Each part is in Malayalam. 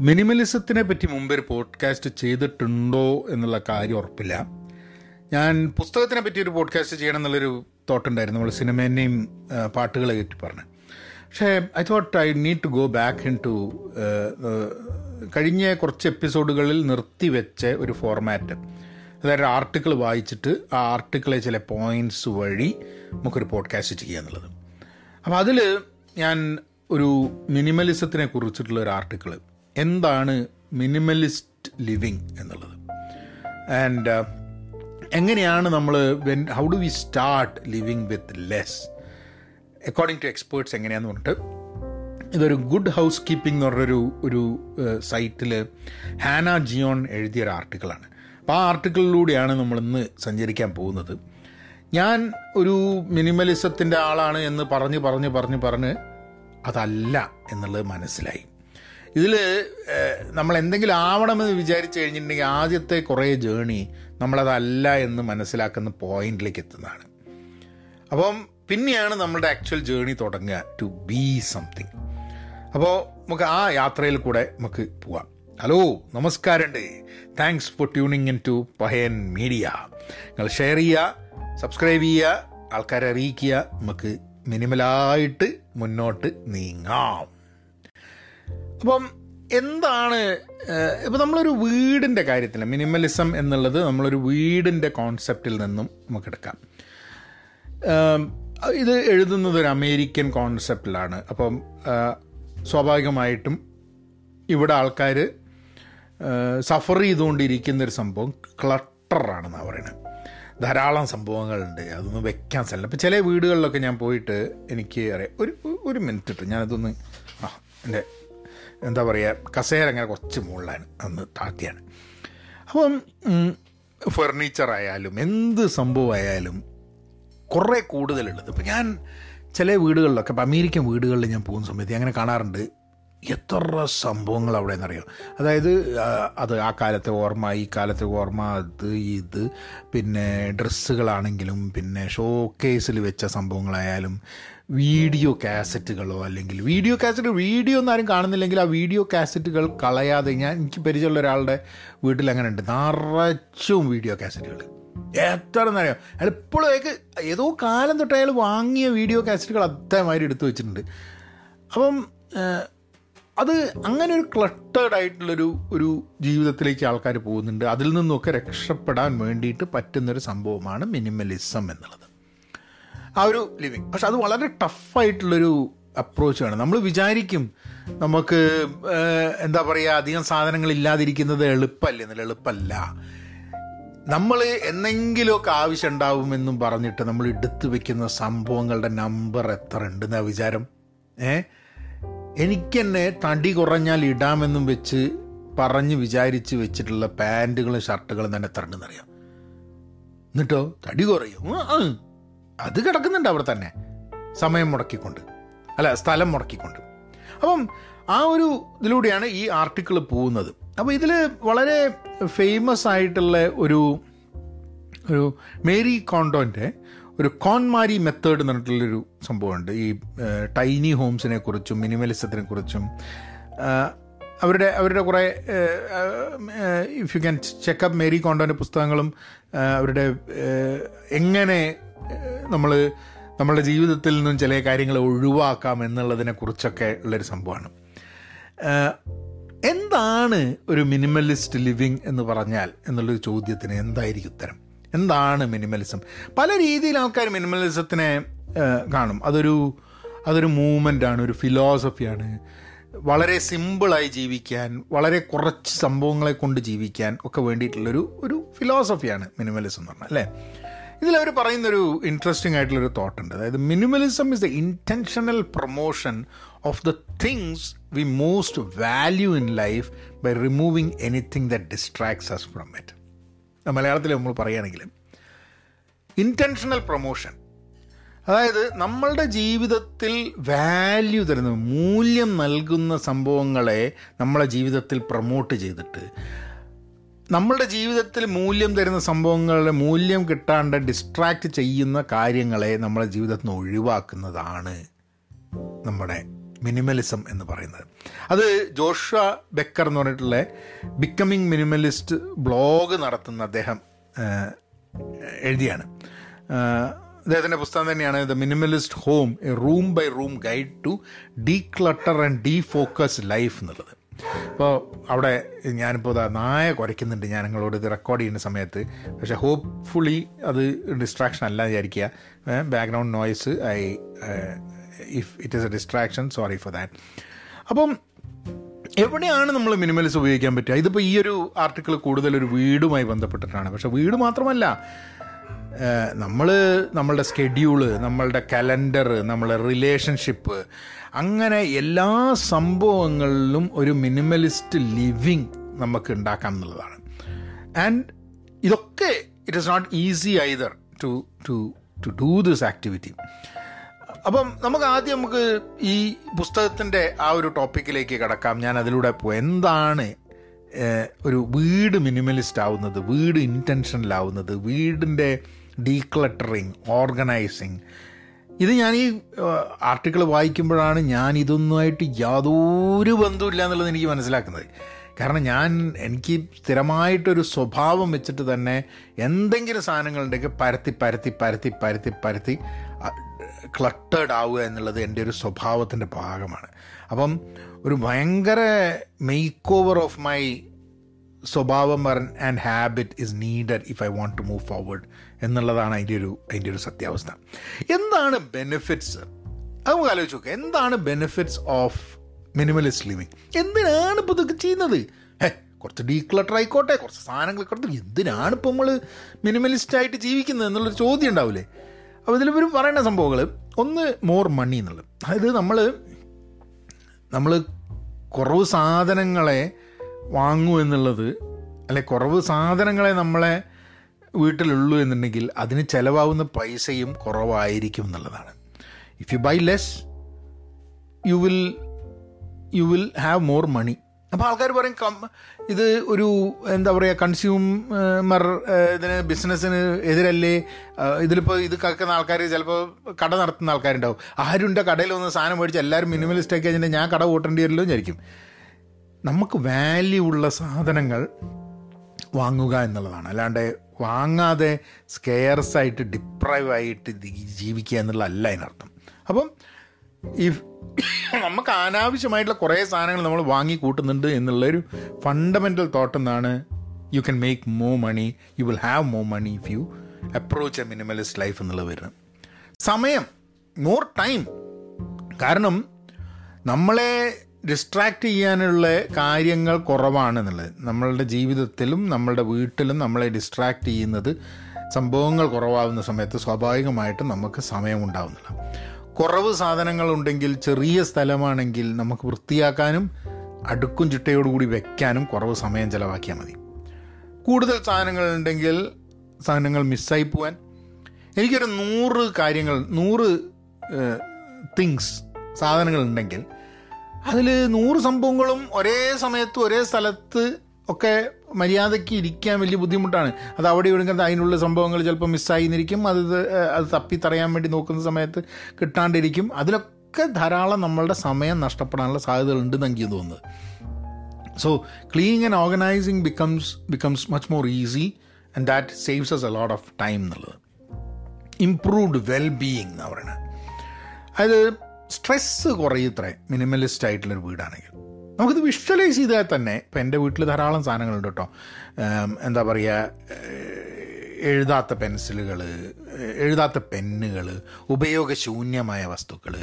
മിനിമലിസത്തിനെ പറ്റി മുമ്പ് ഒരു പോഡ്കാസ്റ്റ് ചെയ്തിട്ടുണ്ടോ എന്നുള്ള കാര്യം ഉറപ്പില്ല. ഞാൻ പുസ്തകത്തിനെ പറ്റി ഒരു പോഡ്കാസ്റ്റ് ചെയ്യണം എന്നുള്ളൊരു തോട്ടുണ്ടായിരുന്നു നമ്മൾ സിനിമേനെയും പാട്ടുകളെ പറ്റി പറഞ്ഞു. പക്ഷേ I thought I need to go back into കഴിഞ്ഞ കുറച്ച് എപ്പിസോഡുകളിൽ നിർത്തിവെച്ച ഒരു ഫോർമാറ്റ് അതായത് ആർട്ടിക്കിൾ വായിച്ചിട്ട് ആ ആർട്ടിക്കിളെ ചില പോയിന്റ്സ് വഴി നമുക്കൊരു പോഡ്കാസ്റ്റ് ചെയ്യുക എന്നുള്ളത്. അപ്പോൾ അതിൽ ഞാൻ ഒരു മിനിമലിസത്തിനെ കുറിച്ചിട്ടുള്ള ഒരു ആർട്ടിക്കിൾ എന്താണ് മിനിമലിസ്റ്റ് ലിവിങ് എന്നുള്ളത്. ആൻഡ് എങ്ങനെയാണ് നമ്മൾ when how do we start living with less according to experts എങ്ങനെയാന്ന് പറഞ്ഞിട്ട് ഇതൊരു ഗുഡ് ഹൗസ് കീപ്പിംഗ് എന്ന് പറഞ്ഞൊരു ഒരു സൈറ്റിൽ ഹാന ജിയോൺ എഴുതിയൊരു ആർട്ടിക്കിളാണ് അപ്പോൾ ആ ആർട്ടിക്കിളിലൂടെയാണ് നമ്മളിന്ന് സഞ്ചരിക്കാൻ പോകുന്നത്. ഞാൻ ഒരു മിനിമലിസത്തിന്റെ ആളാണ് എന്ന് പറഞ്ഞ് പറഞ്ഞ് പറഞ്ഞ് പറഞ്ഞ് അതല്ല എന്നുള്ളത് മനസ്സിലായി. ഇതിൽ നമ്മൾ എന്തെങ്കിലും ആവണമെന്ന് വിചാരിച്ചു കഴിഞ്ഞിട്ടുണ്ടെങ്കിൽ ആദ്യത്തെ കുറേ ജേണി നമ്മളതല്ല എന്ന് മനസ്സിലാക്കുന്ന പോയിന്റിലേക്ക് എത്തുന്നതാണ്. അപ്പം പിന്നെയാണ് നമ്മളുടെ ആക്ച്വൽ ജേണി തുടങ്ങുക ടു ബി സംതിങ് അപ്പോൾ നമുക്ക് ആ യാത്രയിൽ കൂടെ നമുക്ക് പോവാം. ഹലോ നമസ്കാരമുണ്ട്. Thanks for tuning in to Pahayan media നിങ്ങൾ ഷെയർ ചെയ്യുക സബ്സ്ക്രൈബ് ചെയ്യുക ആൾക്കാരെ അറിയിക്കുക. നമുക്ക് മിനിമലായിട്ട് മുന്നോട്ട് നീങ്ങാം. അപ്പം എന്താണ് ഇപ്പം നമ്മളൊരു വീടിന്റെ കാര്യത്തിൽ മിനിമലിസം എന്നുള്ളത് നമ്മളൊരു വീടിന്റെ കോൺസെപ്റ്റിൽ നിന്നും നമുക്കെടുക്കാം. ഇത് എഴുതുന്നത് ഒരു അമേരിക്കൻ കോൺസെപ്റ്റിലാണ് അപ്പം സ്വാഭാവികമായിട്ടും ഇവിടെ ആൾക്കാർ സഫർ ചെയ്തുകൊണ്ടിരിക്കുന്ന ഒരു സംഭവം ക്ലട്ടറാണെന്നാണ് പറയുന്നത് ധാരാളം സംഭവങ്ങളുണ്ട് അതൊന്നും വെക്കാൻ സ്ഥലം അപ്പം ചില വീടുകളിലൊക്കെ ഞാൻ പോയിട്ട് എനിക്ക് അറിയാം. ഒരു ഒരു മിനിറ്റ് ഇട്ട് ഞാനതൊന്ന് ആ എന്റെ എന്താ പറയുക കസേര അങ്ങനെ കുറച്ച് മുകളിലാണ് അന്ന് താത്തിയാണ്. അപ്പം ഫർണിച്ചർ ആയാലും എന്ത് സംഭവമായാലും കുറേ കൂടുതലുള്ളത്. ഇപ്പം ഞാൻ ചില വീടുകളിലൊക്കെ ഇപ്പം അമേരിക്കൻ വീടുകളിൽ ഞാൻ പോകുന്ന സമയത്ത് അങ്ങനെ കാണാറുണ്ട് എത്ര സംഭവങ്ങൾ അവിടെ എന്നറിയാം അതായത് അത് ആ കാലത്തെ ഓർമ്മ ഈ കാലത്തെ ഓർമ്മ അത് ഇത് പിന്നെ ഡ്രസ്സുകളാണെങ്കിലും പിന്നെ ഷോ കേസിൽ വെച്ച സംഭവങ്ങളായാലും വീഡിയോ കാസറ്റുകളോ അല്ലെങ്കിൽ വീഡിയോ കാസറ്റ് വീഡിയോ ഒന്നും ആരും കാണുന്നില്ലെങ്കിൽ ആ വീഡിയോ കാസറ്റുകൾ കളയാതെ ഞാൻ എനിക്ക് പരിചയമുള്ള ഒരാളുടെ വീട്ടിൽ അങ്ങനെ ഉണ്ട്. നിറച്ചും വീഡിയോ കാസറ്റുകൾ. എത്ര എന്നറിയാം അയാൾ ഇപ്പോഴും അയാൾക്ക് ഏതോ കാലം തൊട്ട് അയാൾ വാങ്ങിയ വീഡിയോ കാസറ്റുകൾ അത്തേമാതിരി എടുത്തു വെച്ചിട്ടുണ്ട്. അപ്പം അത് അങ്ങനെ ഒരു ക്ലട്ടേഡ് ആയിട്ടുള്ളൊരു ഒരു ജീവിതത്തിലേക്ക് ആൾക്കാർ പോകുന്നുണ്ട്. അതിൽ നിന്നൊക്കെ രക്ഷപ്പെടാൻ വേണ്ടിയിട്ട് പറ്റുന്നൊരു സംഭവമാണ് മിനിമലിസം എന്നുള്ളത്. ആ ഒരു ലിവിങ് പക്ഷെ അത് വളരെ ടഫായിട്ടുള്ളൊരു അപ്രോച്ചാണ് നമ്മൾ വിചാരിക്കും നമുക്ക് എന്താ പറയുക അധികം സാധനങ്ങൾ ഇല്ലാതിരിക്കുന്നത് എളുപ്പമല്ല എന്നാൽ എളുപ്പമല്ല നമ്മൾ എന്തെങ്കിലുമൊക്കെ ആവശ്യം ഉണ്ടാവുമെന്നും പറഞ്ഞിട്ട് നമ്മൾ എടുത്തു വെക്കുന്ന സംഭവങ്ങളുടെ നമ്പർ എത്ര ഉണ്ടെന്ന വിചാരം? ഏ എനിക്ക് തന്നെ തടി കുറഞ്ഞാൽ ഇടാമെന്നും വെച്ച് പറഞ്ഞ് വിചാരിച്ച് വെച്ചിട്ടുള്ള പാന്റുകളും ഷർട്ടുകളും തന്നെ എത്ര ഉണ്ടെന്നറിയാം. എന്നിട്ടോ? തടി കുറയും. അത് കിടക്കുന്നുണ്ട് അവിടെ തന്നെ. സമയം മുടക്കിക്കൊണ്ട്. അല്ല സ്ഥലം മുടക്കിക്കൊണ്ട്. അപ്പം ആ ഒരു ഇതിലൂടെയാണ് ഈ ആർട്ടിക്കിൾ പോകുന്നത്. അപ്പോൾ ഇതിൽ വളരെ ഫേമസ് ആയിട്ടുള്ള ഒരു ഒരു മേരി കോണ്ടോന്റെ ഒരു കോൺമാരി മെത്തേഡ് എന്ന് പറഞ്ഞിട്ടുള്ളൊരു സംഭവമുണ്ട്. ഈ ടൈനി ഹോംസിനെ കുറിച്ചും മിനിമലിസത്തിനെ കുറിച്ചും. അവരുടെ അവരുടെ കുറേ if you can check up Marie കോണ്ടോന്റെ പുസ്തകങ്ങളും അവരുടെ എങ്ങനെ നമ്മൾ നമ്മളുടെ ജീവിതത്തിൽ നിന്നും ചില കാര്യങ്ങൾ ഒഴിവാക്കാം എന്നുള്ളതിനെ കുറിച്ചൊക്കെ ഉള്ളൊരു സംഭവമാണ്. എന്താണ് ഒരു മിനിമലിസ്റ്റ് ലിവിങ് എന്ന് പറഞ്ഞാൽ എന്നുള്ളൊരു ചോദ്യത്തിന് എന്തായിരിക്കും ഉത്തരം? എന്താണ് മിനിമലിസം? പല രീതിയിൽ ആൾക്കാർ മിനിമലിസത്തിനെ കാണും. അതൊരു അതൊരു മൂവ്മെന്റാണ് ഒരു ഫിലോസഫിയാണ്. വളരെ സിമ്പിളായി ജീവിക്കാൻ വളരെ കുറച്ച് സംഭവങ്ങളെ കൊണ്ട് ജീവിക്കാൻ ഒക്കെ വേണ്ടിയിട്ടുള്ളൊരു ഒരു ഫിലോസഫിയാണ് മിനിമലിസം എന്ന് പറഞ്ഞാൽ അല്ലേ? ഇതിലവർ പറയുന്നൊരു ഇൻട്രസ്റ്റിംഗ് ആയിട്ടുള്ളൊരു തോട്ട് ഉണ്ട്. അതായത് minimalism is the intentional promotion of the things we most value in life by removing anything the distracts us from it മലയാളത്തിൽ നമ്മൾ പറയുകയാണെങ്കിൽ ഇന്റൻഷണൽ പ്രൊമോഷൻ അതായത് നമ്മളുടെ ജീവിതത്തിൽ വാല്യൂ തരുന്ന മൂല്യം നൽകുന്ന സംഭവങ്ങളെ നമ്മളെ ജീവിതത്തിൽ പ്രൊമോട്ട് ചെയ്തിട്ട് നമ്മളുടെ ജീവിതത്തിൽ മൂല്യം തരുന്ന സംഭവങ്ങളുടെ മൂല്യം കിട്ടാണ്ട് ഡിസ്ട്രാക്റ്റ് ചെയ്യുന്ന കാര്യങ്ങളെ നമ്മുടെ ജീവിതത്തിൽ നിന്ന് ഒഴിവാക്കുന്നതാണ് നമ്മുടെ മിനിമലിസം എന്ന് പറയുന്നത്. അത് ജോഷ ബെക്കർ എന്ന് പറഞ്ഞിട്ടുള്ള ബിക്കമിങ് മിനിമലിസ്റ്റ് ബ്ലോഗ് നടത്തുന്ന അദ്ദേഹം എഴുതിയാണ്. അദ്ദേഹത്തിന്റെ പുസ്തകം തന്നെയാണ് the minimalist home a room by room guide to declutter and defocus life എന്നുള്ളത്. അപ്പോൾ അവിടെ ഞാനിപ്പോൾ നായ കുരയ്ക്കുന്നുണ്ട്. ഞാൻ നിങ്ങളോട് ഇത് റെക്കോർഡ് ചെയ്യുന്ന സമയത്ത്. പക്ഷെ ഹോപ്പ്ഫുള്ളി അത് ഡിസ്ട്രാക്ഷൻ അല്ല വിചാരിക്കുക. Background noise I if it is a distraction sorry for that അപ്പം എവിടെയാണ് നമ്മൾ മിനിമലിസ് ഉപയോഗിക്കാൻ പറ്റുക? ഇതിപ്പോൾ ഈ ഒരു ആർട്ടിക്കിൾ കൂടുതൽ ഒരു വീടുമായി ബന്ധപ്പെട്ടിട്ടാണ്. പക്ഷെ വീട് മാത്രമല്ല നമ്മൾ നമ്മളുടെ സ്കെഡ്യൂൾ നമ്മളുടെ കലണ്ടർ നമ്മളെ റിലേഷൻഷിപ്പ് അങ്ങനെ എല്ലാ സംഭവങ്ങളിലും ഒരു മിനിമലിസ്റ്റ് ലിവിങ് നമുക്ക് ഉണ്ടാക്കാം എന്നുള്ളതാണ്. ആൻഡ് ഇതൊക്കെ it is not easy either to to to do this activity അപ്പം നമുക്ക് ആദ്യം നമുക്ക് ഈ പുസ്തകത്തിന്റെ ആ ഒരു ടോപ്പിക്കിലേക്ക് കിടക്കാം. ഞാൻ അതിലൂടെ പോ എന്താണ് ഒരു വീട് മിനിമലിസ്റ്റ് ആവുന്നത് വീട് ഇന്റൻഷനിലാവുന്നത് വീടിന്റെ ഡീക്ലട്ടറിങ് ഓർഗനൈസിങ് ഇത് ഞാൻ ഈ ആർട്ടിക്കിൾ വായിക്കുമ്പോഴാണ് ഞാൻ ഇതൊന്നുമായിട്ട് യാതൊരു ബന്ധമില്ല എന്നുള്ളത് എനിക്ക് മനസ്സിലാക്കുന്നത്. കാരണം ഞാൻ എനിക്ക് സ്ഥിരമായിട്ടൊരു സ്വഭാവം വെച്ചിട്ട് തന്നെ എന്തെങ്കിലും സാധനങ്ങളുണ്ടെങ്കിൽ പരത്തി പരത്തി പരത്തി പരത്തി പരത്തി ക്ലട്ടേഡ് ആവുക എന്നുള്ളത് എന്റെ ഒരു സ്വഭാവത്തിന്റെ ഭാഗമാണ്. അപ്പം ഒരു ഭയങ്കര മേക്ക് ഓവർ ഓഫ് മൈ സ്വഭാവം and habit is needed if I want to move forward എന്നുള്ളതാണ് അതിന്റെ ഒരു അതിന്റെ ഒരു സത്യാവസ്ഥ. എന്താണ് ബെനിഫിറ്റ്സ് അത് നമുക്ക് ആലോചിച്ച് നോക്കുക എന്താണ് ബെനിഫിറ്റ്സ് ഓഫ് മിനിമലിസ്റ്റ് ലിവിങ് എന്തിനാണ് ഇപ്പോൾ ഇതൊക്കെ ചെയ്യുന്നത്? കുറച്ച് ഡീക്ലട്ടർ ആയിക്കോട്ടെ കുറച്ച് സാധനങ്ങൾ കൊടുത്ത് എന്തിനാണ് ഇപ്പോൾ നമ്മൾ മിനിമലിസ്റ്റ് ആയിട്ട് ജീവിക്കുന്നത് എന്നുള്ളൊരു ചോദ്യം ഉണ്ടാവില്ലേ? അപ്പോൾ ഇതിൽ ഇവർ പറയുന്ന സംഭവങ്ങൾ ഒന്ന് മോർ മണി എന്നുള്ളത്. അതായത് നമ്മൾ നമ്മൾ കുറവ് സാധനങ്ങളെ വാങ്ങൂ എന്നുള്ളത് അല്ലെ കുറവ് സാധനങ്ങളെ നമ്മളെ വീട്ടിലുള്ളൂ എന്നുണ്ടെങ്കിൽ അതിന് ചിലവാകുന്ന പൈസയും കുറവായിരിക്കും എന്നുള്ളതാണ്. If you buy less you will you will have more money അപ്പോൾ ആൾക്കാർ പറയും കം ഇത് ഒരു എന്താ പറയുക കൺസ്യൂമർ ഇതിന് ബിസിനസ്സിന് എതിരല്ലേ? ഇതിലിപ്പോൾ ഇത് കേൾക്കുന്ന ആൾക്കാർ ചിലപ്പോൾ കട നടത്തുന്ന ആൾക്കാരുണ്ടാവും. ആരുണ്ട് കടയിൽ വന്ന് സാധനം മേടിച്ച് എല്ലാവരും മിനിമലിസ്റ്റ് ആക്കി കഴിഞ്ഞാൽ ഞാൻ കട കൂട്ടേണ്ടി വരില്ലോ വിചാരിക്കും. നമുക്ക് വാല്യൂ ഉള്ള സാധനങ്ങൾ വാങ്ങുക എന്നുള്ളതാണ്. അല്ലാണ്ട് വാങ്ങാതെ സ്കെയർസ് ആയിട്ട് ഡിപ്രൈവ് ആയിട്ട് ജീവിക്കുക ജീവിക്കുക എന്നുള്ളതല്ല അതിനർത്ഥം. അപ്പം ഈ നമുക്ക് അനാവശ്യമായിട്ടുള്ള കുറേ സാധനങ്ങൾ നമ്മൾ വാങ്ങി കൂട്ടുന്നുണ്ട് എന്നുള്ളൊരു ഫണ്ടമെന്റൽ തോട്ട് എന്നാണ് you can make more money you will have more money if you approach a minimalist life എന്നുള്ളത് വരുന്നത്. സമയം മോർ ടൈം കാരണം നമ്മളെ ഡിസ്ട്രാക്റ്റ് ചെയ്യാനുള്ള കാര്യങ്ങൾ കുറവാണെന്നുള്ളത്. നമ്മളുടെ ജീവിതത്തിലും നമ്മളുടെ വീട്ടിലും നമ്മളെ ഡിസ്ട്രാക്റ്റ് ചെയ്യുന്നത് സംഭവങ്ങൾ കുറവാകുന്ന സമയത്ത് സ്വാഭാവികമായിട്ടും നമുക്ക് സമയമുണ്ടാവുന്നില്ല. കുറവ് സാധനങ്ങളുണ്ടെങ്കിൽ ചെറിയ സ്ഥലമാണെങ്കിൽ നമുക്ക് വൃത്തിയാക്കാനും അടുക്കും ചിട്ടയോടുകൂടി വെക്കാനും കുറവ് സമയം ചിലവാക്കിയാൽ മതി. കൂടുതൽ സാധനങ്ങൾ ഉണ്ടെങ്കിൽ സാധനങ്ങൾ മിസ്സായി പോവാൻ. എനിക്കൊരു നൂറ് കാര്യങ്ങൾ നൂറ് തിങ്സ് സാധനങ്ങൾ ഉണ്ടെങ്കിൽ അതിൽ നൂറ് സംഭവങ്ങളും ഒരേ സമയത്ത് ഒരേ സ്ഥലത്ത് ഒക്കെ മര്യാദയ്ക്ക് ഇരിക്കാൻ വലിയ ബുദ്ധിമുട്ടാണ്. അത് അവിടെ ഇവിടെ അതിനുള്ള സംഭവങ്ങൾ ചിലപ്പോൾ മിസ്സായിരിക്കും അത് അത് തപ്പി തറയാൻ വേണ്ടി നോക്കുന്ന സമയത്ത് കിട്ടാണ്ടിരിക്കും. അതിലൊക്കെ ധാരാളം നമ്മളുടെ സമയം നഷ്ടപ്പെടാനുള്ള സാധ്യതകളുണ്ടെന്ന് എനിക്ക് തോന്നുന്നത്. So cleaning and organizing becomes becomes much more easy and that saves us a lot of time എന്നുള്ളത്. ഇംപ്രൂവ്ഡ് വെൽ ബീയിങ് എന്ന് പറയുന്നത്. അതായത് സ്ട്രെസ്സ് കുറയത്രേ മിനിമലിസ്റ്റ് ആയിട്ടുള്ളൊരു വീടാണെങ്കിൽ. നമുക്കിത് വിഷ്വലൈസ് ചെയ്താൽ തന്നെ ഇപ്പം എന്റെ വീട്ടിൽ ധാരാളം സാധനങ്ങളുണ്ട് കേട്ടോ. എന്താ പറയുക എഴുതാത്ത പെൻസിലുകൾ എഴുതാത്ത പെന്നുകൾ ഉപയോഗശൂന്യമായ വസ്തുക്കൾ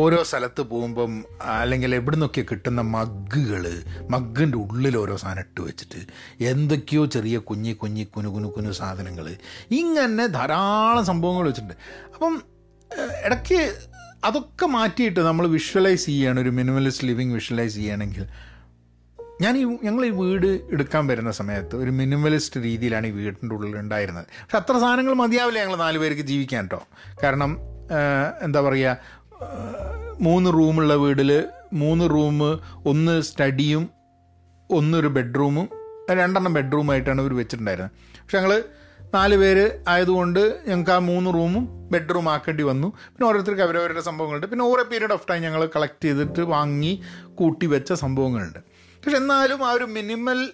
ഓരോ സ്ഥലത്ത് പോകുമ്പം അല്ലെങ്കിൽ എവിടെ നിന്നൊക്കെ കിട്ടുന്ന മഗ്ഗുകൾ മഗ്ഗിന്റെ ഉള്ളിൽ ഓരോ സാധനം ഇട്ട് വെച്ചിട്ട് എന്തൊക്കെയോ ചെറിയ കുഞ്ഞി കുഞ്ഞി കുനു കുനു കുനു സാധനങ്ങൾ ഇങ്ങനെ ധാരാളം സംഭവങ്ങൾ വെച്ചിട്ടുണ്ട്. അപ്പം ഇടയ്ക്ക് അതൊക്കെ മാറ്റിയിട്ട് നമ്മൾ വിഷ്വലൈസ് ചെയ്യുകയാണ് ഒരു മിനിമലിസ്റ്റ് ലിവിങ് വിഷ്വലൈസ് ചെയ്യുകയാണെങ്കിൽ ഞാൻ ഈ ഞങ്ങൾ ഈ വീട് എടുക്കാൻ വരുന്ന സമയത്ത് ഒരു മിനിമലിസ്റ്റ് രീതിയിലാണ് ഈ വീടിന്റെ ഉള്ളിൽ ഉണ്ടായിരുന്നത്. പക്ഷെ അത്ര സാധനങ്ങൾ മതിയാവില്ല ഞങ്ങൾ നാല് പേർക്ക് ജീവിക്കാൻ കേട്ടോ. കാരണം എന്താ പറയുക മൂന്ന് റൂമുള്ള വീട്ടിൽ മൂന്ന് റൂം ഒന്ന് സ്റ്റഡിയും ഒന്നൊരു ബെഡ്റൂമും രണ്ടെണ്ണം ബെഡ്റൂമായിട്ടാണ് ഇവർ വെച്ചിട്ടുണ്ടായിരുന്നത്. പക്ഷെ ഞങ്ങൾ നാല് പേര് ആയതുകൊണ്ട് ഞങ്ങൾക്ക് ആ മൂന്ന് റൂമും ബെഡ്റൂം ആക്കേണ്ടി വന്നു. പിന്നെ ഓരോരുത്തർക്ക് അവരവരുടെ സംഭവങ്ങളുണ്ട്. പിന്നെ ഓരോ പീരീഡ് ഓഫ് ടൈം ഞങ്ങൾ കളക്ട് ചെയ്തിട്ട് വാങ്ങി കൂട്ടി വെച്ച സംഭവങ്ങളുണ്ട്. പക്ഷെ എന്നാലും ആ ഒരു മിനിമൽ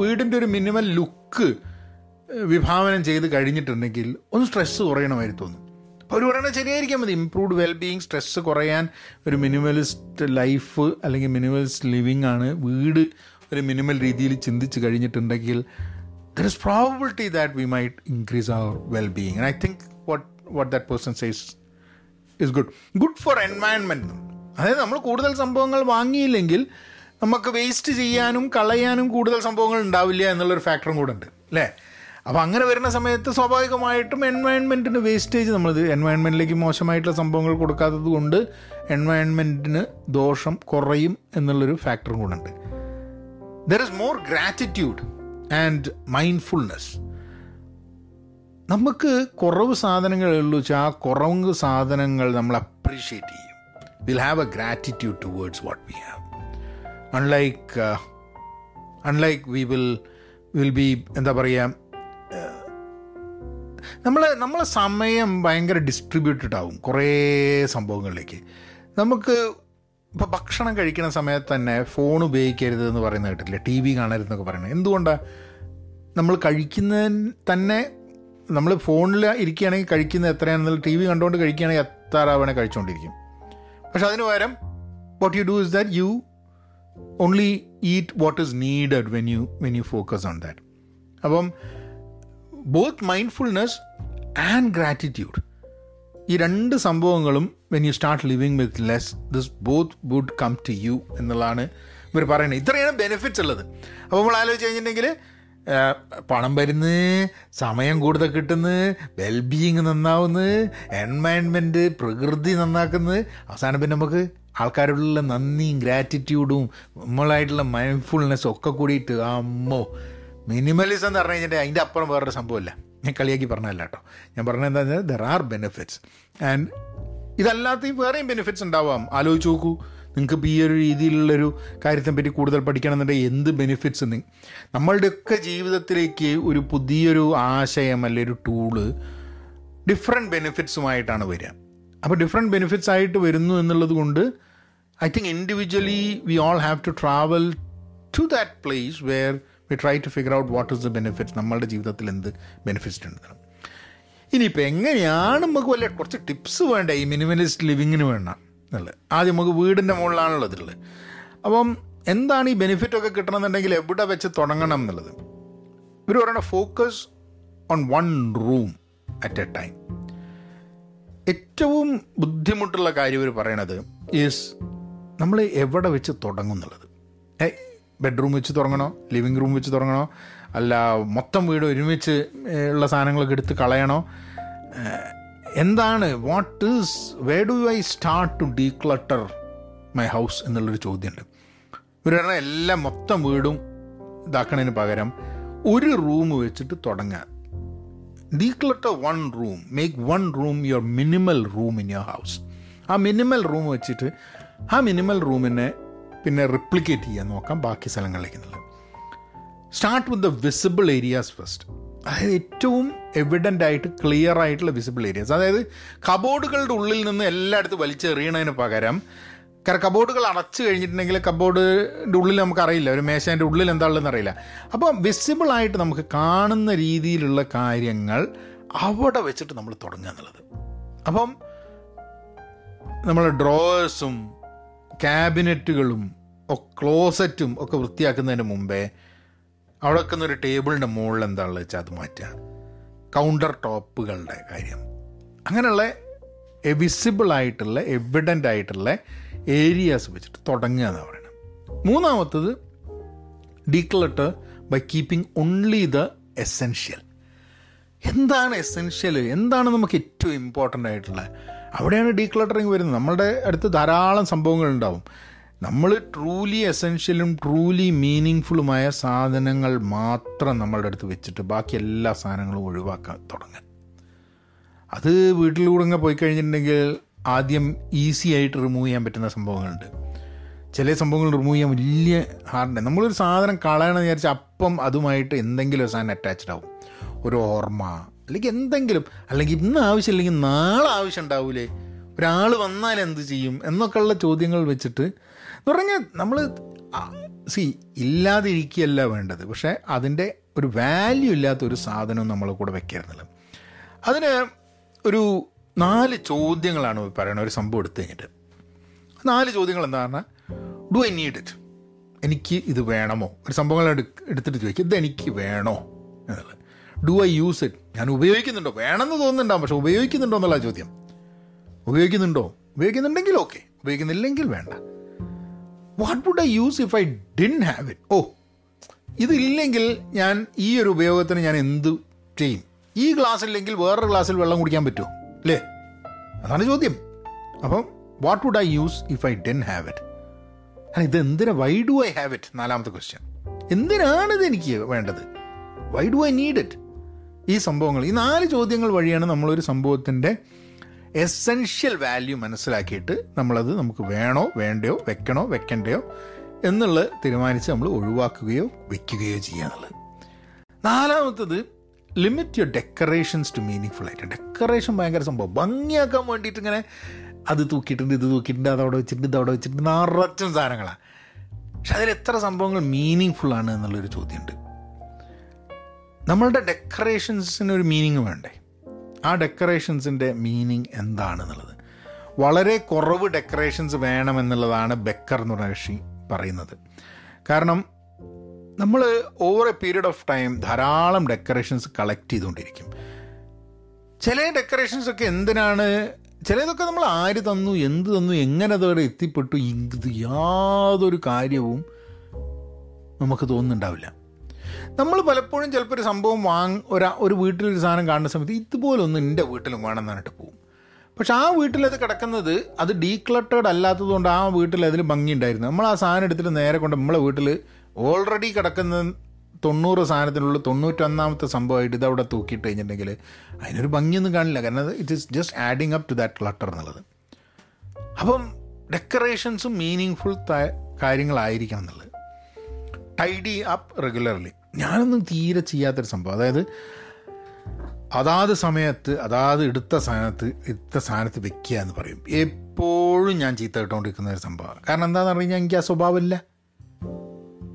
വീടിന്റെ ഒരു മിനിമൽ ലുക്ക് വിഭാവനം ചെയ്ത് കഴിഞ്ഞിട്ടുണ്ടെങ്കിൽ ഒന്ന് സ്ട്രെസ്സ് കുറയണമായിരുന്നു തോന്നും. അവർ പറയണത് ശരിയായിരിക്കാൻ മതി. ഇംപ്രൂവ്ഡ് വെൽബീയിങ് സ്ട്രെസ്സ് കുറയാൻ ഒരു മിനിമലിസ്റ്റ് ലൈഫ് അല്ലെങ്കിൽ മിനിമലിസ്റ്റ് ലിവിങ് ആണ് വീട് ഒരു മിനിമൽ രീതിയിൽ ചിന്തിച്ച് കഴിഞ്ഞിട്ടുണ്ടെങ്കിൽ there is probability that we might increase well-being. And I think what what that person says is good good for environment അതായത് നമ്മൾ കൂടുതൽ സംഭവങ്ങൾ വാങ്ങിയില്ലെങ്കിൽ നമുക്ക് വേസ്റ്റ് ചെയ്യാനും കളയാനും കൂടുതൽ സംഭവങ്ങൾ ഉണ്ടാവില്ല എന്നുള്ളൊരു ഫാക്ടറും കൂടെ ഉണ്ട് അല്ലേ? അപ്പോൾ അങ്ങനെ വരുന്ന സമയത്ത് സ്വാഭാവികമായിട്ടും എൻവയൺമെന്റിന് വേസ്റ്റേജ് നമ്മൾ എൻവയൺമെന്റിലേക്ക് മോശമായിട്ടുള്ള സംഭവങ്ങൾ കൊടുക്കാത്തത് കൊണ്ട് എൻവയൺമെന്റിന് ദോഷം കുറയും എന്നുള്ളൊരു ഫാക്ടറും കൂടെ ഉണ്ട്. There is more gratitude and mindfulness നമുക്ക് കുറവ് സാധനങ്ങളേ വെച്ചാൽ ആ കുറവ് സാധനങ്ങൾ നമ്മൾ അപ്രീഷിയേറ്റ് ചെയ്യും. Will have a gratitude towards what we have unlike unlike we will will be എന്താ പറയുക നമ്മൾ നമ്മളെ സമയം ഭയങ്കര ഡിസ്ട്രിബ്യൂട്ടഡ് ആവും കുറേ സംഭവങ്ങളിലേക്ക്. നമുക്ക് ഇപ്പോൾ ഭക്ഷണം കഴിക്കുന്ന സമയത്ത് തന്നെ ഫോൺ ഉപയോഗിക്കരുത് എന്ന് പറയുന്ന കേട്ടില്ല ടി വി കാണരുതെന്നൊക്കെ പറയുന്നത്. എന്തുകൊണ്ടാണ് നമ്മൾ കഴിക്കുന്ന തന്നെ നമ്മൾ ഫോണിൽ ഇരിക്കുകയാണെങ്കിൽ കഴിക്കുന്നത് എത്രയാണെന്നുള്ള ടി വി കണ്ടുകൊണ്ട് കഴിക്കുകയാണെങ്കിൽ എത്ര വേണേൽ കഴിച്ചുകൊണ്ടിരിക്കും. പക്ഷെ അതിന് പകരം what you do is that you only eat what is needed when you when you focus on that അപ്പം ബോത്ത് മൈൻഡ്ഫുൾനെസ് ആൻഡ് ഗ്രാറ്റിറ്റ്യൂഡ് ഈ രണ്ട് സംഭവങ്ങളും when you start living with less this both would come to you എന്നുള്ളതാണ് ഇവർ പറയുന്നത്. ഇത്രയാണ് ബെനിഫിറ്റ്സ് ഉള്ളത്. അപ്പോൾ നമ്മൾ ആലോചിച്ച് കഴിഞ്ഞിട്ടുണ്ടെങ്കിൽ പണം വരുന്ന് സമയം കൂടുതൽ കിട്ടുന്ന് വെൽബീയിങ് നന്നാവുന്ന എൻവയൺമെന്റ് പ്രകൃതി നന്നാക്കുന്നത്. അവസാനം പിന്നെ നമുക്ക് ആൾക്കാരോടുള്ള നന്ദിയും ഗ്രാറ്റിറ്റ്യൂഡും നമ്മളായിട്ടുള്ള മൈൻഡ്ഫുൾനെസ്സും ഒക്കെ കൂടിയിട്ട് അമ്മോ മിനിമലിസം എന്ന് പറഞ്ഞു കഴിഞ്ഞിട്ടുണ്ടെങ്കിൽ അതിന്റെ അപ്പുറം വേറൊരു സംഭവമില്ല. ഞാൻ കളിയാക്കി പറഞ്ഞല്ല കേട്ടോ. ഞാൻ പറഞ്ഞത് എന്താ വെച്ചാൽ ദർ ആർ ബെനിഫിറ്റ്സ് ആൻഡ് ഇതല്ലാത്ത വേറെയും ബെനിഫിറ്റ്സ് ഉണ്ടാവാം. ആലോചിച്ച് നോക്കൂ. നിങ്ങൾക്ക് ഈ ഒരു രീതിയിലുള്ളൊരു കാര്യത്തെ പറ്റി കൂടുതൽ പഠിക്കണമെന്നുണ്ടെങ്കിൽ എന്ത് ബെനിഫിറ്റ്സ് നമ്മളുടെയൊക്കെ ജീവിതത്തിലേക്ക് ഒരു പുതിയൊരു ആശയം അല്ലെങ്കിൽ ഒരു ടൂൾ ഡിഫറെന്റ് ബെനിഫിറ്റ്സുമായിട്ടാണ് വരിക. അപ്പോൾ ഡിഫറെന്റ് ബെനിഫിറ്റ്സ് ആയിട്ട് വരുന്നു എന്നുള്ളത് കൊണ്ട് I think individually we all have to travel to that place where we try to figure out what is the benefits നമ്മളുടെ ജീവിതത്തിൽ എന്ത് ബെനിഫിറ്റ്സ് ഉണ്ട് ഇനിയിപ്പോൾ എങ്ങനെയാണ് നമുക്ക് വല്ല കുറച്ച് ടിപ്സ് വേണ്ട? ഈ മിനിമലിസ്റ്റ് ലിവിങ്ങിന് വേണ്ട. എന്നുള്ളത് ആദ്യം നമുക്ക് വീടിന്റെ മുകളിലാണുള്ളത് ഇതിലുള്ളത്. അപ്പം എന്താണ് ഈ ബെനിഫിറ്റൊക്കെ കിട്ടണമെന്നുണ്ടെങ്കിൽ എവിടെ വെച്ച് തുടങ്ങണം എന്നുള്ളത്? ഇവർ പറയുന്ന focus on one room at a time ഏറ്റവും ബുദ്ധിമുട്ടുള്ള കാര്യം ഇവർ പറയണത് ഈസ് നമ്മൾ എവിടെ വെച്ച് തുടങ്ങും എന്നുള്ളത്. ബെഡ്റൂം വെച്ച് തുടങ്ങണോ? ലിവിങ് റൂം വെച്ച് തുടങ്ങണോ? അല്ല മൊത്തം വീട് ഒരുമിച്ച് ഉള്ള സാധനങ്ങളൊക്കെ എടുത്ത് കളയണോ? എന്താണ് what is way do I start to declutter my house എന്നുള്ളൊരു ചോദ്യമുണ്ട്. ഒരു എല്ലാം മൊത്തം വീടും ഇതാക്കണതിന് പകരം ഒരു റൂം വെച്ചിട്ട് തുടങ്ങുക declutter one room make one room your minimal room in your house ആ മിനിമൽ റൂം വെച്ചിട്ട് ആ മിനിമൽ റൂമിനെ പിന്നെ റിപ്ലിക്കേറ്റ് ചെയ്യാൻ നോക്കാം ബാക്കി സ്ഥലങ്ങളിലേക്ക് എന്നുള്ളത് start with the visible areas first അതായത് ഏറ്റവും എവിഡന്റ് ആയിട്ട് ക്ലിയർ ആയിട്ടുള്ള വിസിബിൾ ഏരിയാസ് അതായത് കബോർഡുകളുടെ ഉള്ളിൽ നിന്ന് എല്ലായിടത്തും വലിച്ചെറിയണതിന് പകരം കാരണം കബോർഡുകൾ അടച്ചു കഴിഞ്ഞിട്ടുണ്ടെങ്കിൽ കബോർഡിന്റെ ഉള്ളിൽ നമുക്കറിയില്ല ഒരു മേശേന്റെ ഉള്ളിൽ എന്താണെന്ന് അറിയില്ല. അപ്പോൾ വിസിബിൾ ആയിട്ട് നമുക്ക് കാണുന്ന രീതിയിലുള്ള കാര്യങ്ങൾ അവിടെ വെച്ചിട്ട് നമ്മൾ തുടങ്ങുക എന്നുള്ളത്. അപ്പം നമ്മൾ ഡ്രോവേഴ്സും ക്യാബിനറ്റുകളും ക്ലോസറ്റും ഒക്കെ വൃത്തിയാക്കുന്നതിന് മുമ്പേ അവിടെ ഒരു ടേബിളിന്റെ മുകളിൽ എന്താണെന്ന് വെച്ചാൽ അത് മാറ്റുക കൗണ്ടർ ടോപ്പുകളുടെ കാര്യം. അങ്ങനെയുള്ള വിസിബിൾ ആയിട്ടുള്ള എവിഡന്റ് ആയിട്ടുള്ള ഏരിയാസ് വെച്ചിട്ട് തുടങ്ങുക എന്ന് പറയുന്നത് മൂന്നാമത്തത് declutter by keeping only the essential എന്താണ് എസെൻഷ്യൽ എന്താണ് നമുക്ക് ഏറ്റവും ഇമ്പോർട്ടന്റ് ആയിട്ടുള്ളത് അവിടെയാണ് ഡീക്ലട്ടറിങ് വരുന്നത്. നമ്മളുടെ അടുത്ത് ധാരാളം സംഭവങ്ങൾ ഉണ്ടാവും നമ്മൾ ട്രൂലി എസെൻഷ്യലും ട്രൂലി മീനിങ് സാധനങ്ങൾ മാത്രം നമ്മളുടെ അടുത്ത് വെച്ചിട്ട് ബാക്കി എല്ലാ സാധനങ്ങളും ഒഴിവാക്കാൻ തുടങ്ങാൻ. അത് വീട്ടിലൂടെ പോയി കഴിഞ്ഞിട്ടുണ്ടെങ്കിൽ ആദ്യം ഈസി ആയിട്ട് റിമൂവ് ചെയ്യാൻ പറ്റുന്ന സംഭവങ്ങളുണ്ട്. ചില സംഭവങ്ങൾ റിമൂവ് ചെയ്യാൻ വലിയ ഹാർഡ് നമ്മളൊരു സാധനം കളയണമെന്ന് വിചാരിച്ചാൽ അപ്പം അതുമായിട്ട് എന്തെങ്കിലും സാധനം അറ്റാച്ച്ഡ് ആവും. ഒരു ഓർമ്മ അല്ലെങ്കിൽ എന്തെങ്കിലും അല്ലെങ്കിൽ ഇന്ന് ആവശ്യമില്ലെങ്കിൽ നാളെ ആവശ്യം ഉണ്ടാവൂലേ? ഒരാൾ വന്നാൽ എന്ത് ചെയ്യും? എന്നൊക്കെയുള്ള ചോദ്യങ്ങൾ വെച്ചിട്ട് എന്ന് പറഞ്ഞാൽ നമ്മൾ സി ഇല്ലാതിരിക്കുകയല്ല വേണ്ടത്. പക്ഷേ അതിന്റെ ഒരു വാല്യൂ ഇല്ലാത്ത ഒരു സാധനം നമ്മൾ കൂടെ വെക്കരുന്നില്ല അതിന് ഒരു നാല് ചോദ്യങ്ങളാണ് പറയുന്നത്. ഒരു സംഭവം എടുത്തു കഴിഞ്ഞിട്ട്. നാല് ചോദ്യങ്ങൾ എന്താ പറഞ്ഞാൽ ഡു ഐ നീഡ് ഇറ്റ് എനിക്ക് ഇത് വേണമോ? ഒരു സംഭവങ്ങൾ എടുത്തിട്ട് ചോദിക്കും ഇത് എനിക്ക് വേണോ? എന്നുള്ളത്. Do I use it. ഞാൻ ഉപയോഗിക്കുന്നുണ്ടോ? വേണമെന്ന് തോന്നുന്നുണ്ടാവും പക്ഷെ ഉപയോഗിക്കുന്നുണ്ടോ എന്നുള്ള ചോദ്യം. ഉപയോഗിക്കുന്നുണ്ടോ? ഉപയോഗിക്കുന്നുണ്ടെങ്കിൽ ഓക്കെ. ഉപയോഗിക്കുന്നില്ലെങ്കിൽ വേണ്ട. What would I use if I didn't have it ഓ ഇതില്ലെങ്കിൽ ഞാൻ ഈ ഒരു ഉപയോഗത്തിന് ഞാൻ എന്ത് ചെയ്യും? ഈ ഗ്ലാസ് ഇല്ലെങ്കിൽ വേറൊരു ഗ്ലാസ്സിൽ വെള്ളം കുടിക്കാൻ പറ്റുമോ? അല്ലേ അതാണ് ചോദ്യം. അപ്പം what would I use if I didn't have it അല്ല ഇത് എന്തിനാ why do I have it നാലാമത്തെ ക്വസ്റ്റ്യൻ എന്തിനാണ് ഇത് എനിക്ക് വേണ്ടത്? Why do I need it ഈ സംഭവങ്ങൾ ഈ നാല് ചോദ്യങ്ങൾ വഴിയാണ് നമ്മളൊരു സംഭവത്തിന്റെ എസെൻഷ്യൽ വാല്യൂ മനസ്സിലാക്കിയിട്ട് നമ്മളത് നമുക്ക് വേണോ വേണ്ടയോ വെക്കണോ വെക്കണ്ടയോ എന്നുള്ളത് തീരുമാനിച്ച് നമ്മൾ ഒഴിവാക്കുകയോ വെക്കുകയോ ചെയ്യുക എന്നുള്ളത്. നാലാമത്തത് limit your decorations to meaning ആയിട്ട് ഡെക്കറേഷൻ ഭയങ്കര സംഭവം. ഭംഗിയാക്കാൻ വേണ്ടിയിട്ട് ഇങ്ങനെ അത് തൂക്കിയിട്ടുണ്ട് ഇത് തൂക്കിയിട്ടുണ്ട് അതവിടെ വെച്ചിട്ടുണ്ട് ഇതവിടെ വെച്ചിട്ടുണ്ട് നിറച്ചും സാധനങ്ങളാണ് പക്ഷെ അതിൽ എത്ര സംഭവങ്ങൾ മീനിങ് ഫുൾ ആണ് എന്നുള്ളൊരു ചോദ്യമുണ്ട്. നമ്മളുടെ ഡെക്കറേഷൻസിന് ഒരു മീനിങ് വേണ്ടേ? ആ ഡെക്കറേഷൻസിന്റെ മീനിങ് എന്താണെന്നുള്ളത്. വളരെ കുറവ് ഡെക്കറേഷൻസ് വേണമെന്നുള്ളതാണ് ബെക്കർ എന്ന് പറഞ്ഞ കക്ഷി പറയുന്നത്. കാരണം നമ്മൾ over a period of time ധാരാളം ഡെക്കറേഷൻസ് കളക്ട് ചെയ്തുകൊണ്ടിരിക്കും. ചില ഡെക്കറേഷൻസ് ഒക്കെ എന്തിനാണ്? ചിലതൊക്കെ നമ്മൾ ആര് തന്നു എന്ത് തന്നു എങ്ങനെ അതുവരെ എത്തിപ്പെട്ടു ഇത് യാതൊരു കാര്യവും നമുക്ക് തോന്നുന്നുണ്ടാവില്ല. നമ്മൾ പലപ്പോഴും ചിലപ്പോൾ ഒരു സംഭവം വാങ് ഒരു ഒരു വീട്ടിലൊരു സാധനം കാണുന്ന സമയത്ത് ഇതുപോലൊന്നും എന്റെ വീട്ടിലും വേണം എന്നിട്ട് പോകും പക്ഷെ ആ വീട്ടിലത് കിടക്കുന്നത് അത് ഡീക്ലട്ടേഡ് അല്ലാത്തതുകൊണ്ട് ആ വീട്ടിൽ അതിൽ ഭംഗിയുണ്ടായിരുന്നു. നമ്മൾ ആ സാധനം എടുത്തിട്ട് നേരെ കൊണ്ട് നമ്മളെ വീട്ടിൽ ഓൾറെഡി കിടക്കുന്ന തൊണ്ണൂറ് സാധനത്തിനുള്ള തൊണ്ണൂറ്റൊന്നാമത്തെ സംഭവമായിട്ട് ഇത് അവിടെ തൂക്കിയിട്ട് കഴിഞ്ഞിട്ടുണ്ടെങ്കിൽ അതിനൊരു ഭംഗിയൊന്നും കാണില്ല. കാരണം it is just adding up to that clutter എന്നുള്ളത്. അപ്പം ഡെക്കറേഷൻസും മീനിങ് ഫുൾ കാര്യങ്ങളായിരിക്കണം എന്നുള്ളത്. ടൈഡി അപ്പ് റെഗുലർലി ഞാനൊന്നും തീരെ ചെയ്യാത്തൊരു സംഭവം. അതായത് അതാത് സമയത്ത് അതാത് എടുത്ത സാധനത്ത് എടുത്ത സാധനത്ത് വെക്കുക എന്ന് പറയും. എപ്പോഴും ഞാൻ ചീത്ത കേട്ടുകൊണ്ടിരിക്കുന്ന ഒരു സംഭവമാണ്. കാരണം എന്താണെന്ന് പറഞ്ഞു കഴിഞ്ഞാൽ എനിക്ക് ആ സ്വഭാവമില്ല.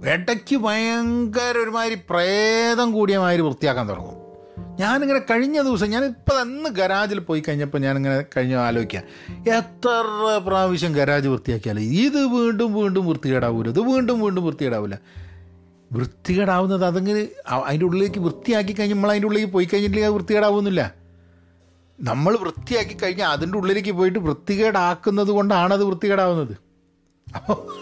ഇടയ്ക്ക് ഭയങ്കര ഒരുമാതിരി പ്രേതം കൂടിയ മാതിരി വൃത്തിയാക്കാൻ തുടങ്ങും. ഞാനിങ്ങനെ കഴിഞ്ഞ ദിവസം ഞാൻ ഇപ്പം അന്ന് ഗരാജിൽ പോയി കഴിഞ്ഞപ്പോൾ ഞാനിങ്ങനെ കഴിഞ്ഞ ആലോചിക്കാം എത്ര പ്രാവശ്യം ഗരാജ് വൃത്തിയാക്കിയാലും ഇത് വീണ്ടും വീണ്ടും വൃത്തികേടാവൂല ഇത് വീണ്ടും വീണ്ടും വൃത്തികേടാവില്ല വൃത്തികേടാവുന്നത് അതങ്ങനെ അതിന്റെ ഉള്ളിലേക്ക് വൃത്തിയാക്കി കഴിഞ്ഞ് നമ്മൾ അതിന്റെ ഉള്ളിലേക്ക് പോയി കഴിഞ്ഞിട്ടില്ലെങ്കിൽ അത് വൃത്തികേടാവുന്നില്ല. നമ്മൾ വൃത്തിയാക്കി കഴിഞ്ഞാൽ അതിന്റെ ഉള്ളിലേക്ക് പോയിട്ട് വൃത്തികേടാക്കുന്നത് കൊണ്ടാണ് അത് വൃത്തികേടാവുന്നത്. അപ്പോൾ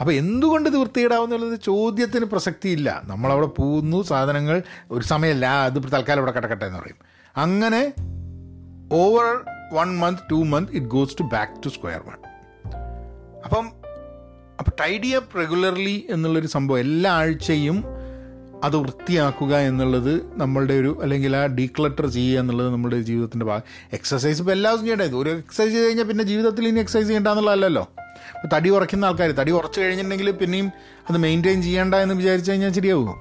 അപ്പോൾ എന്തുകൊണ്ട് ഇത് വൃത്തികേടാവുന്നുള്ളത് ചോദ്യത്തിന് പ്രസക്തിയില്ല. നമ്മളവിടെ പോകുന്നു സാധനങ്ങൾ ഒരു സമയമല്ല അത് തൽക്കാലം ഇവിടെ കിടക്കട്ടെ എന്ന് പറയും. അങ്ങനെ over one month two month it goes to back to square one അപ്പം അപ്പോൾ ടൈഡി അപ്പ് റെഗുലർലി എന്നുള്ളൊരു സംഭവം എല്ലാ ആഴ്ചയും അത് വൃത്തിയാക്കുക എന്നുള്ളത് നമ്മളുടെ ഒരു അല്ലെങ്കിൽ ആ ഡീക്ലട്ടർ ചെയ്യുക എന്നുള്ളത് നമ്മുടെ ജീവിതത്തിന്റെ ഭാഗം. എക്സസൈസ് ഇപ്പോൾ എല്ലാ ദിവസം ചെയ്യേണ്ടത് ഒരു എക്സസൈസ് ചെയ്ത് കഴിഞ്ഞാൽ പിന്നെ ജീവിതത്തിൽ ഇനി എക്സസൈസ് ചെയ്യേണ്ടെന്നുള്ളതല്ലോ തടി ഉറയ്ക്കുന്ന ആൾക്കാർ തടി ഉറച്ചു കഴിഞ്ഞിട്ടുണ്ടെങ്കിൽ പിന്നെയും അത് മെയിന്റെയിൻ ചെയ്യേണ്ട എന്ന് വിചാരിച്ചു കഴിഞ്ഞാൽ ശരിയാവും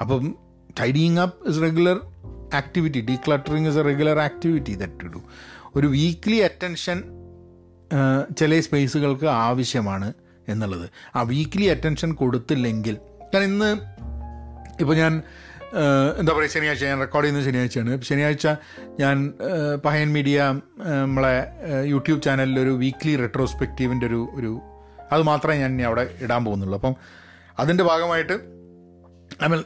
അപ്പം tidying up is regular activity decluttering is a regular activity that do ഒരു വീക്ക്ലി അറ്റൻഷൻ ചില സ്പേസുകൾക്ക് ആവശ്യമാണ്. എന്നുള്ളത്. ആ വീക്ക്ലി അറ്റൻഷൻ കൊടുത്തില്ലെങ്കിൽ കാരണം ഇന്ന് ഇപ്പോൾ ഞാൻ എന്താ പറയുക ശനിയാഴ്ച ഞാൻ റെക്കോർഡ് ചെയ്യുന്നത് ശനിയാഴ്ചയാണ്. ശനിയാഴ്ച ഞാൻ പഹയൻ മീഡിയ നമ്മളെ യൂട്യൂബ് ചാനലിൽ ഒരു വീക്ക്ലി റെട്രോസ്പെക്റ്റീവിന്റെ ഒരു ഒരു അത് മാത്രമേ ഞാൻ അവിടെ ഇടാൻ പോകുന്നുള്ളൂ. അപ്പം അതിന്റെ ഭാഗമായിട്ട് I mean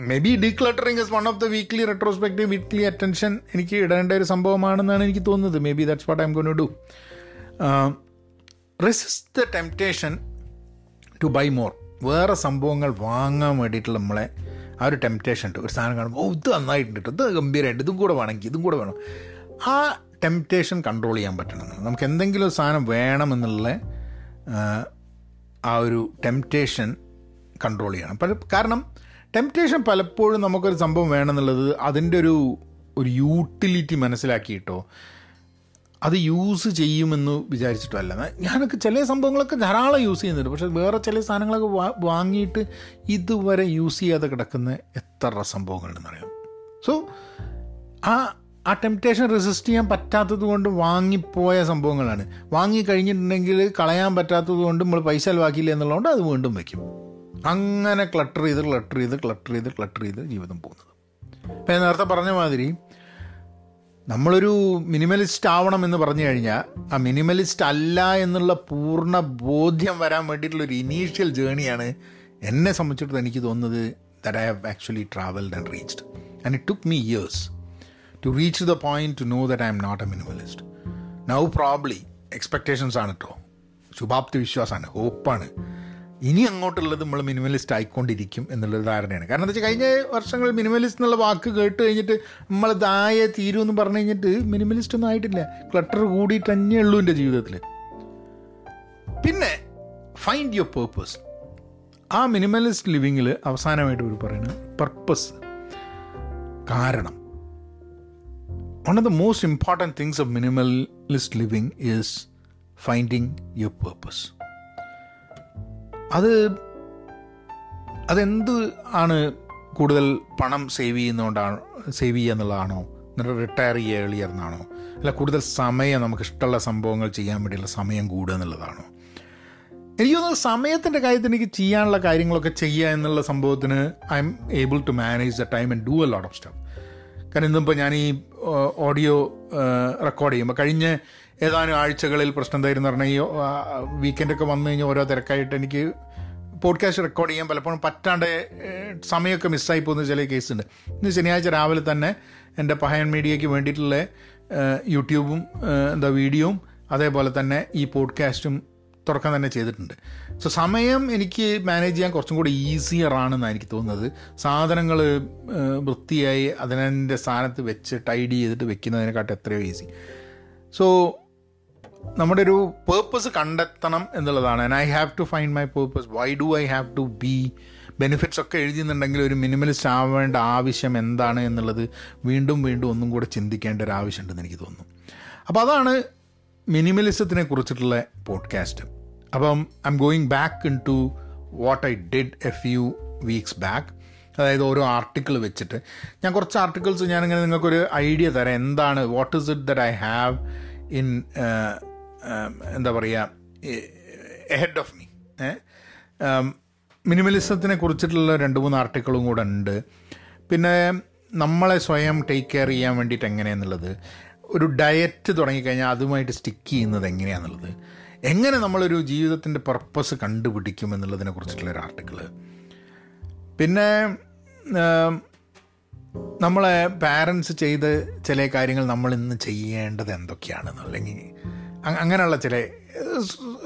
may be decluttering is one of the weekly retrospective weekly attention എനിക്ക് ഇടേണ്ട ഒരു സംഭവമാണെന്നാണ് എനിക്ക് തോന്നുന്നത്. May be that's what I'm gonna do resist the temptation to buy more വേറെ സംഭവങ്ങൾ വാങ്ങാൻ വേണ്ടിയിട്ടുള്ള നമ്മളെ ആ ഒരു ടെംപ്റ്റേഷൻ ഉണ്ട് ഒരു സാധനം കാണുമ്പോൾ ഓ ഇത് നന്നായിട്ടുണ്ട് ഇത് ഗംഭീരമായിട്ട് ഇതും കൂടെ വേണമെങ്കിൽ ഇതും കൂടെ വേണം. ആ ടെംപ്റ്റേഷൻ കൺട്രോൾ ചെയ്യാൻ പറ്റണം. നമുക്ക് എന്തെങ്കിലും സാധനം വേണമെന്നുള്ള ആ ഒരു ടെംപ്റ്റേഷൻ കൺട്രോൾ ചെയ്യണം. പല കാരണം ടെംപ്റ്റേഷൻ പലപ്പോഴും നമുക്കൊരു സംഭവം വേണമെന്നുള്ളത് അതിന്റെ ഒരു ഒരു യൂട്ടിലിറ്റി മനസ്സിലാക്കിയിട്ടോ അത് യൂസ് ചെയ്യുമെന്ന് വിചാരിച്ചിട്ടല്ല ഞാനൊക്കെ ചില സംഭവങ്ങളൊക്കെ ധാരാളം യൂസ് ചെയ്യുന്നുണ്ട്. പക്ഷേ വേറെ ചില സാധനങ്ങളൊക്കെ വാങ്ങിയിട്ട് ഇതുവരെ യൂസ് ചെയ്യാതെ കിടക്കുന്ന എത്ര സംഭവങ്ങളുണ്ടെന്ന് അറിയാം. സോ ആ ആ ടെംപ്റ്റേഷൻ റെസിസ്റ്റ് ചെയ്യാൻ പറ്റാത്തത് കൊണ്ട് വാങ്ങിപ്പോയ സംഭവങ്ങളാണ്. വാങ്ങി കഴിഞ്ഞിട്ടുണ്ടെങ്കിൽ കളയാൻ പറ്റാത്തത് കൊണ്ട് നമ്മൾ പൈസ ചിലവാക്കിയില്ല എന്നുള്ളതുകൊണ്ട് അത് വീണ്ടും വയ്ക്കും അങ്ങനെ ക്ലട്ടർ ചെയ്ത് ക്ലട്ടർ ചെയ്ത് ക്ലട്ടർ ചെയ്ത് ക്ലട്ടർ ചെയ്ത് ജീവിതം പോകുന്നത്. ഞാൻ നേരത്തെ പറഞ്ഞ മാതിരി നമ്മളൊരു മിനിമലിസ്റ്റ് ആവണം എന്ന് പറഞ്ഞു കഴിഞ്ഞാൽ ആ മിനിമലിസ്റ്റ് അല്ല എന്നുള്ള പൂർണ ബോധ്യം വരാൻ വേണ്ടിയിട്ടുള്ളൊരു ഇനീഷ്യൽ ജേണിയാണ് എന്നെ സംബന്ധിച്ചിടത്തോളം എനിക്ക് തോന്നുന്നത് that I have actually travelled and reached and it took me years to reach the point to know that I'm not a minimalist now probably expectations ആണ് കേട്ടോ ശുഭാപ്തി വിശ്വാസമാണ്. ഹോപ്പാണ് ഇനി അങ്ങോട്ടുള്ളത് നമ്മൾ മിനിമലിസ്റ്റ് ആയിക്കൊണ്ടിരിക്കും എന്നുള്ളൊരു ധാരണയാണ്. കാരണം എന്താ വെച്ചാൽ കഴിഞ്ഞ വർഷങ്ങൾ മിനിമലിസ്റ്റ് എന്നുള്ള വാക്ക് കേട്ട് കഴിഞ്ഞിട്ട് നമ്മൾ ഇതായ തീരും എന്ന് പറഞ്ഞു കഴിഞ്ഞിട്ട് മിനിമലിസ്റ്റ് ഒന്നും ആയിട്ടില്ല. ക്ലട്ടർ കൂടിയിട്ട് തന്നെ ഉള്ളൂ എന്റെ ജീവിതത്തിൽ പിന്നെ ഫൈൻഡ് യുവർ പേർപ്പസ് ആ മിനിമലിസ്റ്റ് ലിവിങ്ങിൽ അവസാനമായിട്ട് ഒരു പറയുന്നത് പർപ്പസ് കാരണം one of the most important things of minimalist living is finding your purpose അത് അതെന്ത് ആണ് കൂടുതൽ പണം സേവ് ചെയ്യുന്നതുകൊണ്ടാണ് സേവ് ചെയ്യുക എന്നുള്ളതാണോ? എന്നിട്ട് റിട്ടയർ ചെയ്യുക എളിയർ എന്നാണോ? അല്ല കൂടുതൽ സമയം നമുക്ക് ഇഷ്ടമുള്ള സംഭവങ്ങൾ ചെയ്യാൻ വേണ്ടിയുള്ള സമയം കൂടുക എന്നുള്ളതാണോ? എനിക്ക് തോന്നുന്നു സമയത്തിന്റെ കാര്യത്തിൽ എനിക്ക് ചെയ്യാനുള്ള കാര്യങ്ങളൊക്കെ ചെയ്യുക എന്നുള്ള സംഭവത്തിന് I'm able to manage the time and do a lot of stuff കാരണം ഇന്നിപ്പോൾ ഞാൻ ഈ ഓഡിയോ റെക്കോർഡ് ചെയ്യുമ്പോൾ കഴിഞ്ഞ ഏതാനും ആഴ്ചകളിൽ പ്രശ്നം എന്തായിരുന്നു പറഞ്ഞാൽ ഈ വീക്കെൻഡൊക്കെ വന്നു കഴിഞ്ഞാൽ ഓരോ തിരക്കായിട്ട് എനിക്ക് പോഡ്കാസ്റ്റ് റെക്കോർഡ് ചെയ്യാൻ പലപ്പോഴും പറ്റാണ്ട് സമയമൊക്കെ മിസ്സായി പോകുന്ന ചില കേസുണ്ട് ഇന്ന് ശനിയാഴ്ച രാവിലെ തന്നെ എന്റെ പഹയൻ മീഡിയയ്ക്ക് വേണ്ടിയിട്ടുള്ള യൂട്യൂബും എന്താ വീഡിയോയും അതേപോലെ തന്നെ ഈ പോഡ്കാസ്റ്റും തുറക്കാൻ തന്നെ ചെയ്തിട്ടുണ്ട്. സോ സമയം എനിക്ക് മാനേജ് ചെയ്യാൻ കുറച്ചും കൂടി ഈസിയർ ആണെന്നാണ് എനിക്ക് തോന്നുന്നത്. സാധനങ്ങൾ വൃത്തിയായി അതിനെ സ്ഥാനത്ത് വെച്ച് ടൈഡി ചെയ്തിട്ട് വെക്കുന്നതിനെക്കാട്ടും എത്രയോ ഈസി സോ നമ്മുടെ ഒരു പേർപ്പസ് കണ്ടെത്തണം എന്നുള്ളതാണ്. And I have to find my purpose why do I have to be benefits ഒക്കെ എഴുതിയെന്നുണ്ടെങ്കിൽ ഒരു മിനിമലിസ്റ്റ് ആവേണ്ട ആവശ്യം എന്താണ് എന്നുള്ളത് വീണ്ടും വീണ്ടും ഒന്നും കൂടെ ചിന്തിക്കേണ്ട ഒരു ആവശ്യമുണ്ടെന്ന് എനിക്ക് തോന്നുന്നു. അപ്പോൾ അതാണ് മിനിമലിസത്തിനെ കുറിച്ചിട്ടുള്ള പോഡ്കാസ്റ്റ് അപ്പം I'm going back in to what I did a few weeks back അതായത് ഓരോ ആർട്ടിക്കിൾ വെച്ചിട്ട്. ഞാൻ കുറച്ച് ആർട്ടിക്കിൾസ് ഞാനിങ്ങനെ നിങ്ങൾക്കൊരു ഐഡിയ തരാം. എന്താണ് what is it that I have in എന്താ പറയുക എഹെഡ് ഓഫ് മീ മിനിമലിസത്തിനെ കുറിച്ചിട്ടുള്ള രണ്ട് മൂന്ന് ആർട്ടിക്കിളും കൂടെ ഉണ്ട്. പിന്നെ നമ്മളെ സ്വയം ടേക്ക് കെയർ ചെയ്യാൻ വേണ്ടിയിട്ട് എങ്ങനെയാണെന്നുള്ളത് ഒരു ഡയറ്റ് തുടങ്ങിക്കഴിഞ്ഞാൽ അതുമായിട്ട് സ്റ്റിക്ക് ചെയ്യുന്നത് എങ്ങനെയാണെന്നുള്ളത് എങ്ങനെ നമ്മളൊരു ജീവിതത്തിന്റെ പർപ്പസ് കണ്ടുപിടിക്കും എന്നുള്ളതിനെ കുറിച്ചിട്ടുള്ള ഒരു ആർട്ടിക്കിൾ പിന്നെ നമ്മളെ പാരൻസ് ചെയ്ത് ചില കാര്യങ്ങൾ നമ്മൾ ഇന്ന് ചെയ്യേണ്ടത് എന്തൊക്കെയാണെന്ന് അല്ലെങ്കിൽ അങ്ങനെയുള്ള ചില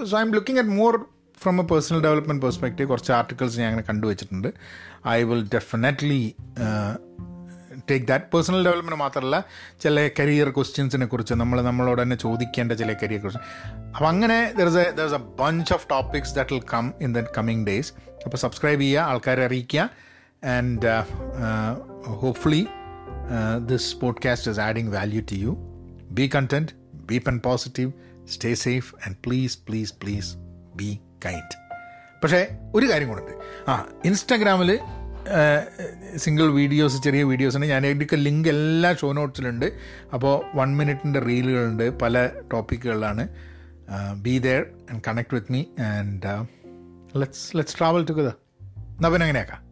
so I'm looking at more from a personal development perspective കുറച്ച് ആർട്ടിക്കിൾസ് ഞാൻ അങ്ങനെ കണ്ടുവച്ചിട്ടുണ്ട് I will definitely take that personal development മാത്രമല്ല ചില കരിയർ ക്വസ്റ്റ്യൻസിനെ കുറിച്ച് നമ്മൾ നമ്മളോട് തന്നെ ചോദിക്കേണ്ട ചില കരിയർ ക്വസ്റ്റ്യൻ അപ്പം അങ്ങനെ there is a there is a bunch of topics that will come in the coming days അപ്പോൾ സബ്സ്ക്രൈബ് ചെയ്യുക ആൾക്കാരെ അറിയിക്കുക. And hopefully this podcast is adding value to you be content be open positive, stay safe and please please please be kind പക്ഷേ ഒരു കാര്യം കൂടെ ആ ഇൻസ്റ്റാഗ്രാമിൽ സിംഗിൾ വീഡിയോസ് ചെറിയ വീഡിയോസ് ഉണ്ട്. ഞാൻ ഇതിന്റെ ലിങ്ക് എല്ലാ ഷോ നോട്ട്സിലുണ്ട് അപ്പോൾ വൺ മിനിറ്റിന്റെ റീലുകളുണ്ട് പല ടോപ്പിക്കുകളിലാണ് be there and connect with me and let's let's travel together എന്നാൽ പിന്നെ അങ്ങനെയാക്കാം.